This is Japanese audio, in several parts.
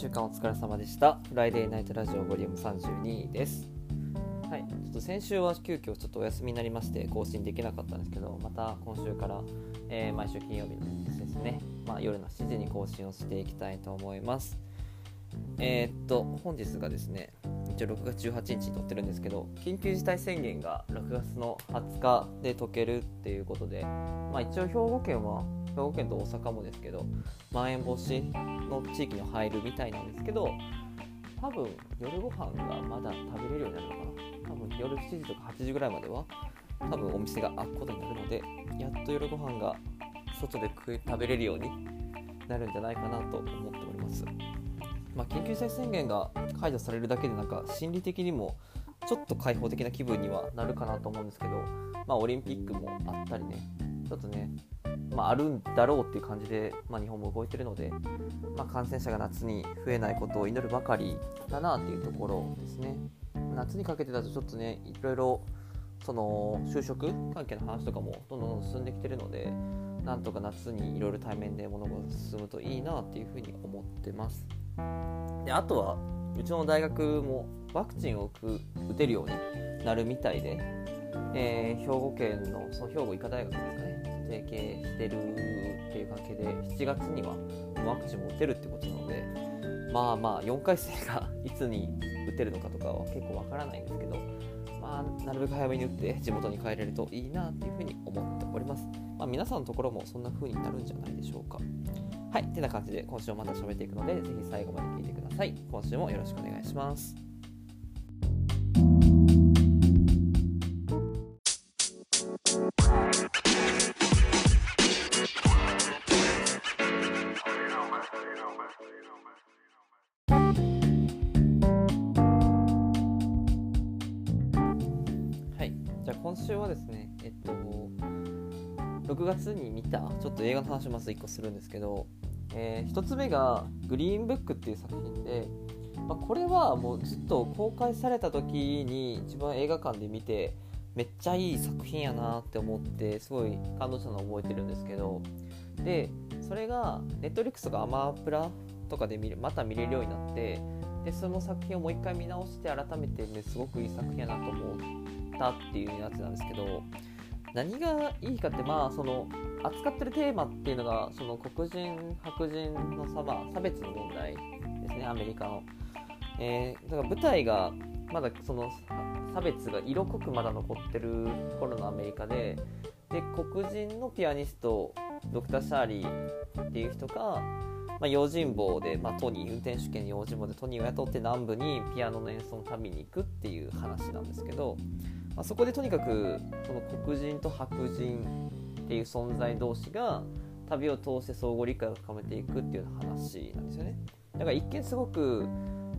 週間お疲れ様でした。フライデーナイトラジオボリューム32です。はい。ちょっと先週は急遽ちょっとお休みになりまして更新できなかったんですけどまた今週から、えー、毎週金曜日のですね、まあ、夜の7時に更新をしていきたいと思います。えー、っと本日がですね一応6月18日に撮ってるんですけど緊急事態宣言が6月の20日で解けるっていうことで、まあ、一応兵庫県は兵庫県と大阪もですけどまん延防止の地域に入るみたいなんですけど多分夜ご飯がまだ食べれるようになるのかな多分夜7時とか8時ぐらいまでは多分お店が開くことになるのでやっと夜ご飯が外で食べれるようになるんじゃないかなと思っております。まあ、緊急事態宣言が解除されるだけでなんか心理的にもちょっと開放的な気分にはなるかなと思うんですけど、まあ、オリンピックもあったりねちょっとね、まあ、あるんだろうっていう感じで、まあ、日本も動いてるので、まあ、感染者が夏に増えないことを祈るばかりだなっていうところですね夏にかけてだとちょっとねいろいろその就職関係の話とかもどんどん進んできてるのでなんとか夏にいろいろ対面で物事が進むといいなっていうふうに思ってます。であとはうちの大学もワクチンを打てるようになるみたいで、えー、兵庫県のその兵庫医科大学ですかね提携してるっていう関係で7月にはワクチンも打てるってことなのでまあまあ4回生が いつに打てるのかとかは結構わからないんですけど、まあ、なるべく早めに打って地元に帰れるといいなっていうふうに思っております、まあ、皆さんのところもそんな風になるんじゃないでしょうかはい、てな感じで今週もまた喋っていくので、ぜひ最後まで聞いてください。今週もよろしくお願いします。6月に見たちょっと映画の話をまず1個するんですけどえー、1つ目が「グリーンブック」っていう作品で、まあ、これはもうずっと公開された時に自分映画館で見てめっちゃいい作品やなって思ってすごい感動したのを覚えてるんですけどでそれがネットリックスとかアマプラとかで見るまた見れるようになってでその作品をもう一回見直して改めてねすごくいい作品やなと思ったっていうやつなんですけど何がいいかってまあその扱ってるテーマっていうのがその黒人白人の差差別の問題ですねアメリカの、えー、だから舞台がまだその差別が色濃くまだ残ってる頃のアメリカでで黒人のピアニストドクター・シャーリーっていう人が、まあ、用心棒で、まあ、トニー運転手兼用心棒でトニーを雇って南部にピアノの演奏のために行くっていう話なんですけど、まあ、そこでとにかくその黒人と白人っていう存在同士が旅を通して相互理解を深めていくっていう話なんですよね。だから一見すごく、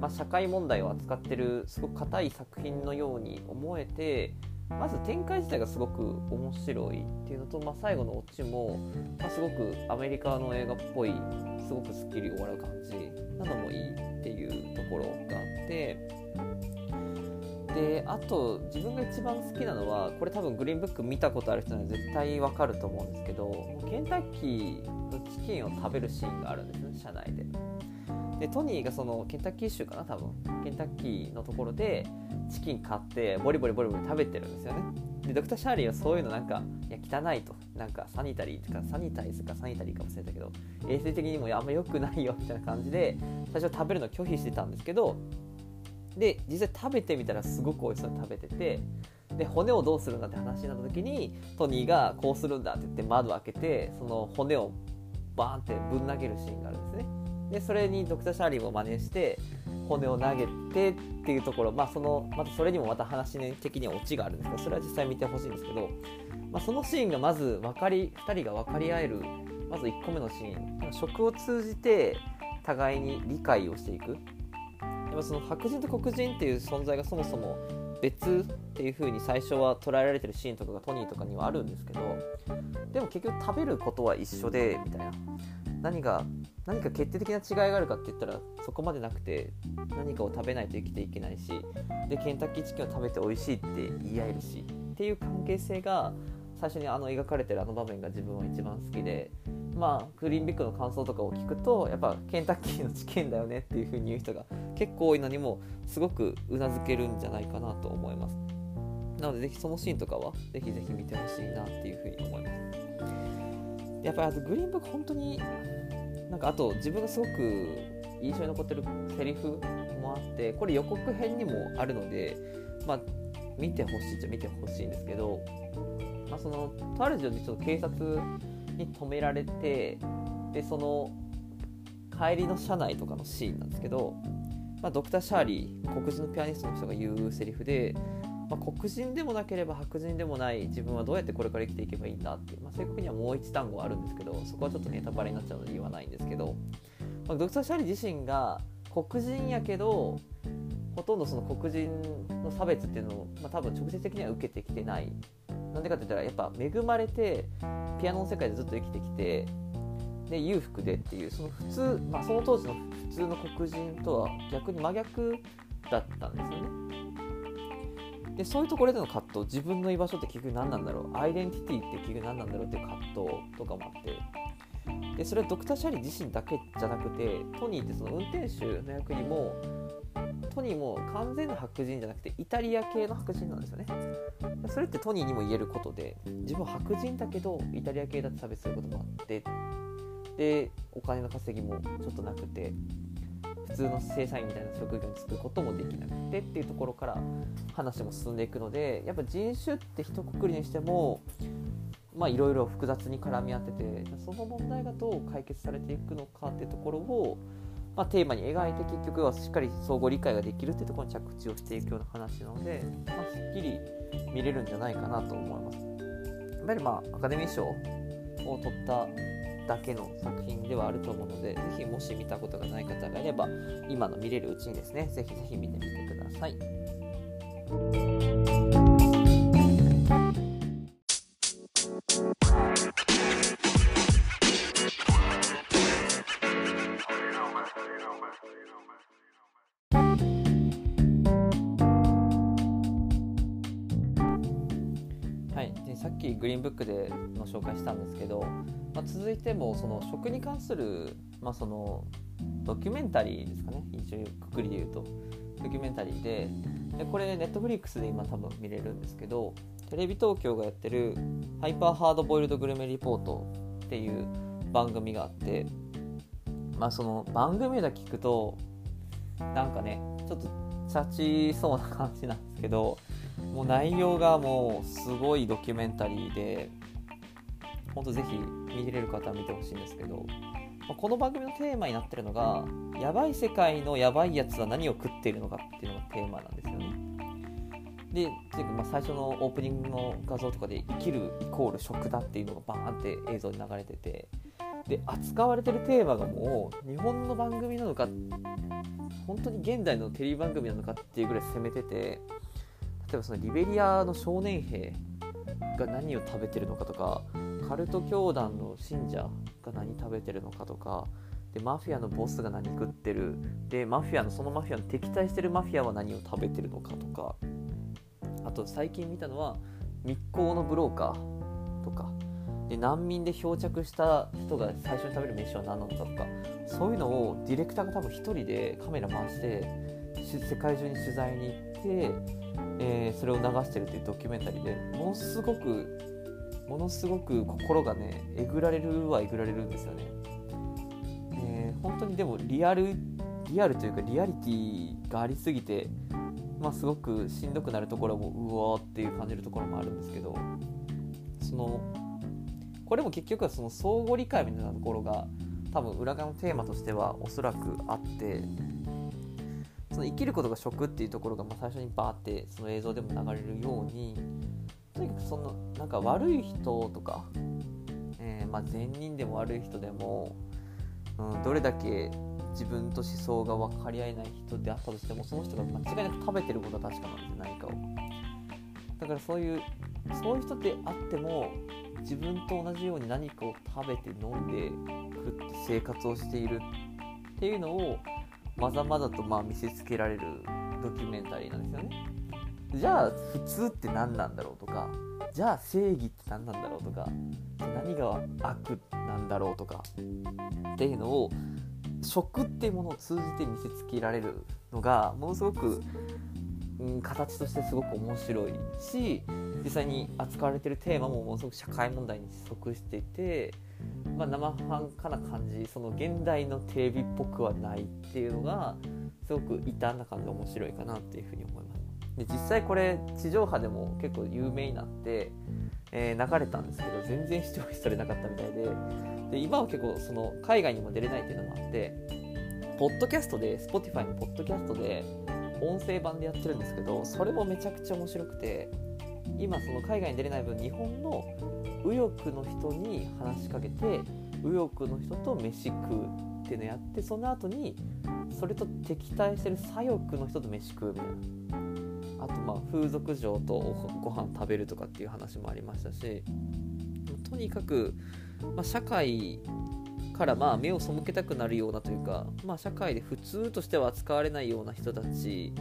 まあ、社会問題を扱ってるすごく硬い作品のように思えてまず展開自体がすごく面白いっていうのと、まあ、最後のオチも、まあ、すごくアメリカの映画っぽいすごくすっきり終わる感じなのもいいっていうところがあってであと自分が一番好きなのはこれ多分グリーンブック見たことある人なら絶対わかると思うんですけどケンタッキーのチキンを食べるシーンがあるんですね車内で。でトニーがそのケンタッキー州かな多分。ケンタッキーのところでチキン買ってボリボリボリボリ食べてるんですよね。でドクター・シャーリーはそういうのなんかいや汚いと。なんかサニタリーとかサニタイズかサニタリーか忘れたけど衛生的にもあんま良くないよみたいな感じで最初食べるの拒否してたんですけどで実際食べてみたらすごく美味しそうに食べててで骨をどうするんだって話になった時にトニーがこうするんだって言って窓を開けてその骨をバーンってぶん投げるシーンがあるんですね。でそれにドクター・シャーリーも真似して骨を投げてっていうところまあそのまたそれにもまた話的にはオチがあるんですけどそれは実際見てほしいんですけど、まあ、そのシーンがまず分かり2人が分かり合えるまず1個目のシーン。食を通じて互いに理解をしていく。ぱその白人と黒人っていう存在がそもそも別っていう風に最初は捉えられてるシーンとかがトニーとかにはあるんですけどでも結局食べることは一緒でみたいな。何が何か決定的な違いがあるかって言ったらそこまでなくて何かを食べないと生きていけないしでケンタッキーチキンを食べて美味しいって言い合えるしっていう関係性が最初にあの描かれてるあの場面が自分は一番好きでまあグリーンビックの感想とかを聞くとやっぱケンタッキーの事件だよねっていう風に言う人が結構多いのにもすごくうなずけるんじゃないかなと思います。なのでぜひそのシーンとかはぜひぜひ見てほしいなっていう風に思います。やっぱりあとグリーンブック本当になんかあと自分がすごく印象に残ってるセリフもあってこれ予告編にもあるのでまあ見てほしいっちゃ見てほしいんですけど、そのとある時にちょっと警察に止められてでその帰りの車内とかのシーンなんですけど、まあ、ドクター・シャーリー黒人のピアニストの人が言うセリフで、まあ、黒人でもなければ白人でもない自分はどうやってこれから生きていけばいいんだって、まあ、正確にはもう一単語あるんですけどそこはちょっとネタバレになっちゃうので言わないんですけど、まあ、ドクター・シャーリー自身が黒人やけどほとんどその黒人の差別っていうのを、まあ、多分直接的には受けてきてないなんでかって言ったらやっぱ恵まれてピアノの世界でずっと生きてきてで裕福でっていうその普通、まあ、その当時の普通の黒人とは逆に真逆だったんですよね。でそういうところでの葛藤自分の居場所って結局何なんだろう？アイデンティティって結局何なんだろうっていう葛藤とかもあってでそれはドクター・シャリ自身だけじゃなくてトニーってその運転手の役にもトニーも完全な白人じゃなくてイタリア系の白人なんですよね。それってトニーにも言えることで自分は白人だけどイタリア系だって差別することもあってでお金の稼ぎもちょっとなくて普通の正社員みたいな職業に就くこともできなくてっていうところから話も進んでいくのでやっぱ人種って一括りにしてもまあいろいろ複雑に絡み合っててその問題がどう解決されていくのかっていうところを、まあ、テーマに描いて結局はしっかり相互理解ができるっていうところに着地をしていくような話なので、まあ、すっきり見れるんじゃないかなと思います。やっぱりまあアカデミー賞を取っただけの作品ではあると思うので、ぜひもし見たことがない方がいれば、今の見れるうちにですね、ぜひぜひ見てみてください。グリーンブックでの紹介したんですけど、まあ、続いてもその食に関する、まあ、そのドキュメンタリーですかね。一応くくりで言うと。ドキュメンタリーででこれネットフリックスで今多分見れるんですけどテレビ東京がやってる「ハイパーハードボイルドグルメリポート」っていう番組があってまあその番組だけ聞くとなんかねちょっとチャチそうな感じなんですけどもう内容がもうすごいドキュメンタリーで本当ぜひ見れる方は見てほしいんですけどこの番組のテーマになってるのがやばい世界のやばいやつは何を食っているのかっていうのがテーマなんですよね。でていうかまあ最初のオープニングの画像とかで生きるイコール食だっていうのがバーンって映像に流れててで扱われてるテーマがもう日本の番組なのか本当に現代のテレビ番組なのかっていうぐらい攻めてて例えばそのリベリアの少年兵が何を食べてるのかとかカルト教団の信者が何食べてるのかとかでマフィアのボスが何食ってるでマフィアのそのマフィアの敵対してるマフィアは何を食べてるのかとか。あと最近見たのは密航のブローカーとか。で難民で漂着した人が最初に食べる飯は何なのかとか。そういうのをディレクターが多分1人でカメラ回して世界中に取材に行ってえー、それを流してるっていうドキュメンタリーでものすごくものすごく心がねえぐられるはえぐられるんですよね、えー、本当にでもリアルリアルというかリアリティがありすぎてまあすごくしんどくなるところもうわーっていう感じるところもあるんですけどそのこれも結局はその相互理解みたいなところが多分裏側のテーマとしてはおそらくあってその生きることが食っていうところがまあ最初にバーってその映像でも流れるようにとにかくそのなんか悪い人とか、えー、まあ善人でも悪い人でも、うん、どれだけ自分と思想が分かり合えない人であったとしてもその人が間違いなく食べてることは確かなんです何かを。だからそういうそういう人であっても自分と同じように何かを食べて飲んで食って生活をしているっていうのをまざまざとまあ見せつけられるドキュメンタリーなんですよね。じゃあ普通って何なんだろうとかじゃあ正義って何なんだろうとか何が悪なんだろうとかっていうのを食っていうものを通じて見せつけられるのがものすごく、うん、形としてすごく面白いし実際に扱われてるテーマもものすごく社会問題に即していて、まあ、生半可な感じその現代のテレビっぽくはないっていうのがすごく異端な感じで面白いかなっていうふうに思います。で実際これ地上波でも結構有名になって、えー、流れたんですけど全然視聴率取れなかったみたいでで今は結構その海外にも出れないっていうのもあってポッドキャストで Spotify のポッドキャストで音声版でやってるんですけどそれもめちゃくちゃ面白くて今その海外に出れない分日本の右翼の人に話しかけて右翼の人と飯食うっていうのやってその後にそれと敵対してる左翼の人と飯食うみたいな。あとまあ風俗嬢とご飯食べるとかっていう話もありましたしとにかく、まあ、社会からまあ目を背けたくなるようなというか、まあ、社会で普通としては扱われないような人たち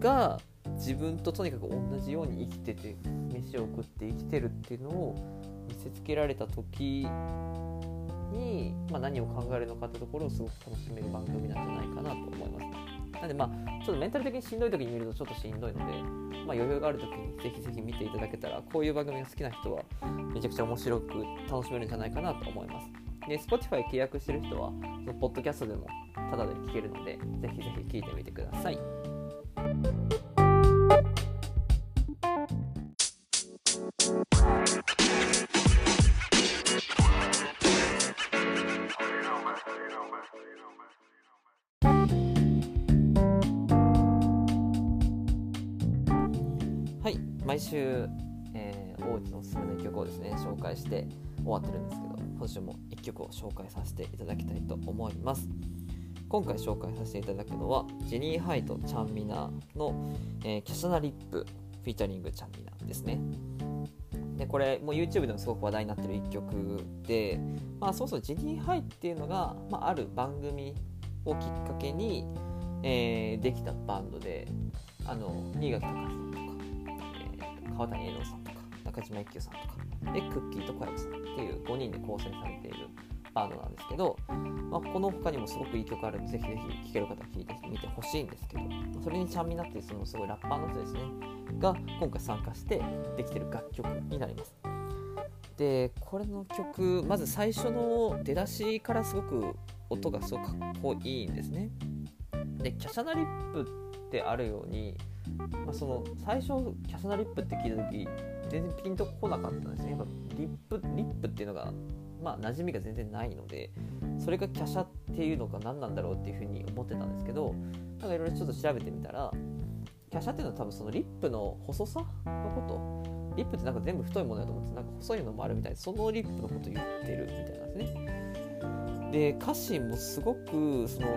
が自分ととにかく同じように生きてて飯を食って生きてるっていうのを見せつけられた時に、まあ、何を考えるのかってところをすごく楽しめる番組なんじゃないかなと思います。なんでまあちょっとメンタル的にしんどい時に見るとちょっとしんどいので、まあ、余裕がある時にぜひぜひ見ていただけたらこういう番組が好きな人はめちゃくちゃ面白く楽しめるんじゃないかなと思います。で、Spotify 契約してる人は、そのポッドキャストでもタダで聞けるので、ぜひぜひ聞いてみてください。ね紹介して終わってるんですけど今週も1曲を紹介させていただきたいと思います。今回紹介させていただくのはジェニー・ハイとチャンミナの、えー、キャシャナ・リップフィーチャリングチャンミナですね。でこれもう YouTube でもすごく話題になってる1曲で、まあ、そうそうジェニー・ハイっていうのが、まあ、ある番組をきっかけに、えー、できたバンドであの新垣隆さん川谷絵音さん中島一休さんとかでクッキーと小籔さんっていう5人で構成されているバンドなんですけど、まあ、この他にもすごくいい曲あるんでぜひぜひ聴ける方は聴いてみてほしいんですけどそれにちゃんみなっていうそのすごいラッパーの人ですねが今回参加してできてる楽曲になります。でこれの曲まず最初の出だしからすごく音がすごくかっこいいんですね。でキャシャナリップってあるようにまあ、その最初キャサナリップって聞いた時全然ピンとこなかったんですね。やっぱリップリップっていうのがまあ馴染みが全然ないのでそれがキャシャっていうのが何なんだろうっていうふうに思ってたんですけどなんかいろいろちょっと調べてみたらキャシャっていうのは多分そのリップの細さのこと。リップってなんか全部太いものだと思ってなんか細いのもあるみたいでそのリップのこと言ってるみたいなんですね。で歌詞もすごくその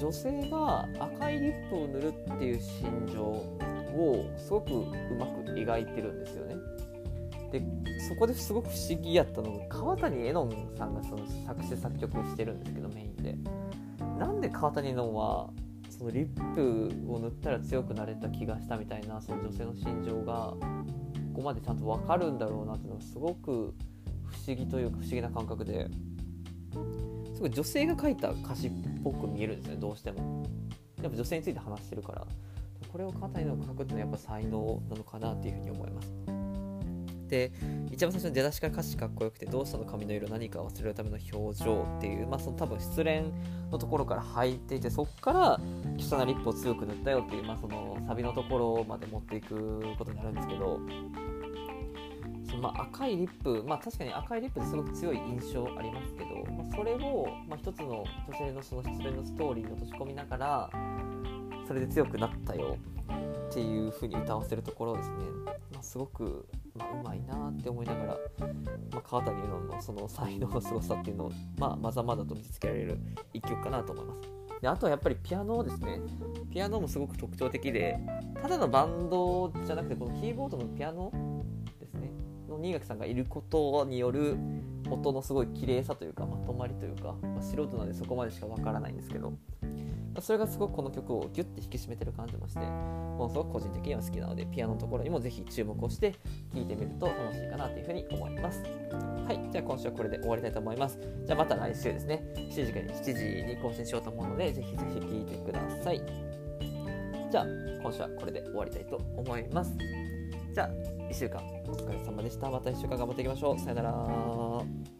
女性が赤いリップを塗るっていう心情をすごくうまく描いてるんですよね。でそこですごく不思議やったのが川谷絵音さんがその作詞作曲してるんですけどメインで。なんで川谷絵音はそのリップを塗ったら強くなれた気がしたみたいなその女性の心情がここまでちゃんと分かるんだろうなっていうのがすごく不思議というか不思議な感覚ですごい女性が書いた歌詞っぽく見えるんですねどうしても。やっぱ女性について話してるから。これを簡単に書くっていうのはやっぱ才能なのかなっていうふうに思います。で一番最初の出だしから歌詞かっこよくて「どうしたの髪の色何か忘れるための表情」っていう、まあ、その多分失恋のところから入っていてそこから汚なリップを強く塗ったよっていう、まあ、そのサビのところまで持っていくことになるんですけどそのま、赤いリップ、まあ、確かに赤いリップってすごく強い印象ありますけど、まあ、それを、まあ、一つの女性のその失恋のストーリーに落とし込みながらそれで強くなったよっていう風に歌わせるところですね、まあ、すごく、まあ、うまいなって思いながら、まあ、川谷絵音のその才能の凄さっていうのを、まあ、まざまざと見つけられる一曲かなと思います。であとはやっぱりピアノですね。ピアノもすごく特徴的でただのバンドじゃなくてこのキーボードのピアノ新垣さんがいることによる音のすごい綺麗さというかまとまりというか、まあ、素人なんでそこまでしかわからないんですけどそれがすごくこの曲をギュッて引き締めてる感じもしてものすごく個人的には好きなのでピアノのところにもぜひ注目をして聴いてみると楽しいかなというふうに思います。はい。じゃあ今週はこれで終わりたいと思います。じゃあまた来週ですね。7時に7時に更新しようと思うのでぜひぜひ聴いてください。じゃあ今週はこれで終わりたいと思います。じゃあ1週間。お疲れ様でした。また1週間頑張っていきましょう。さよなら。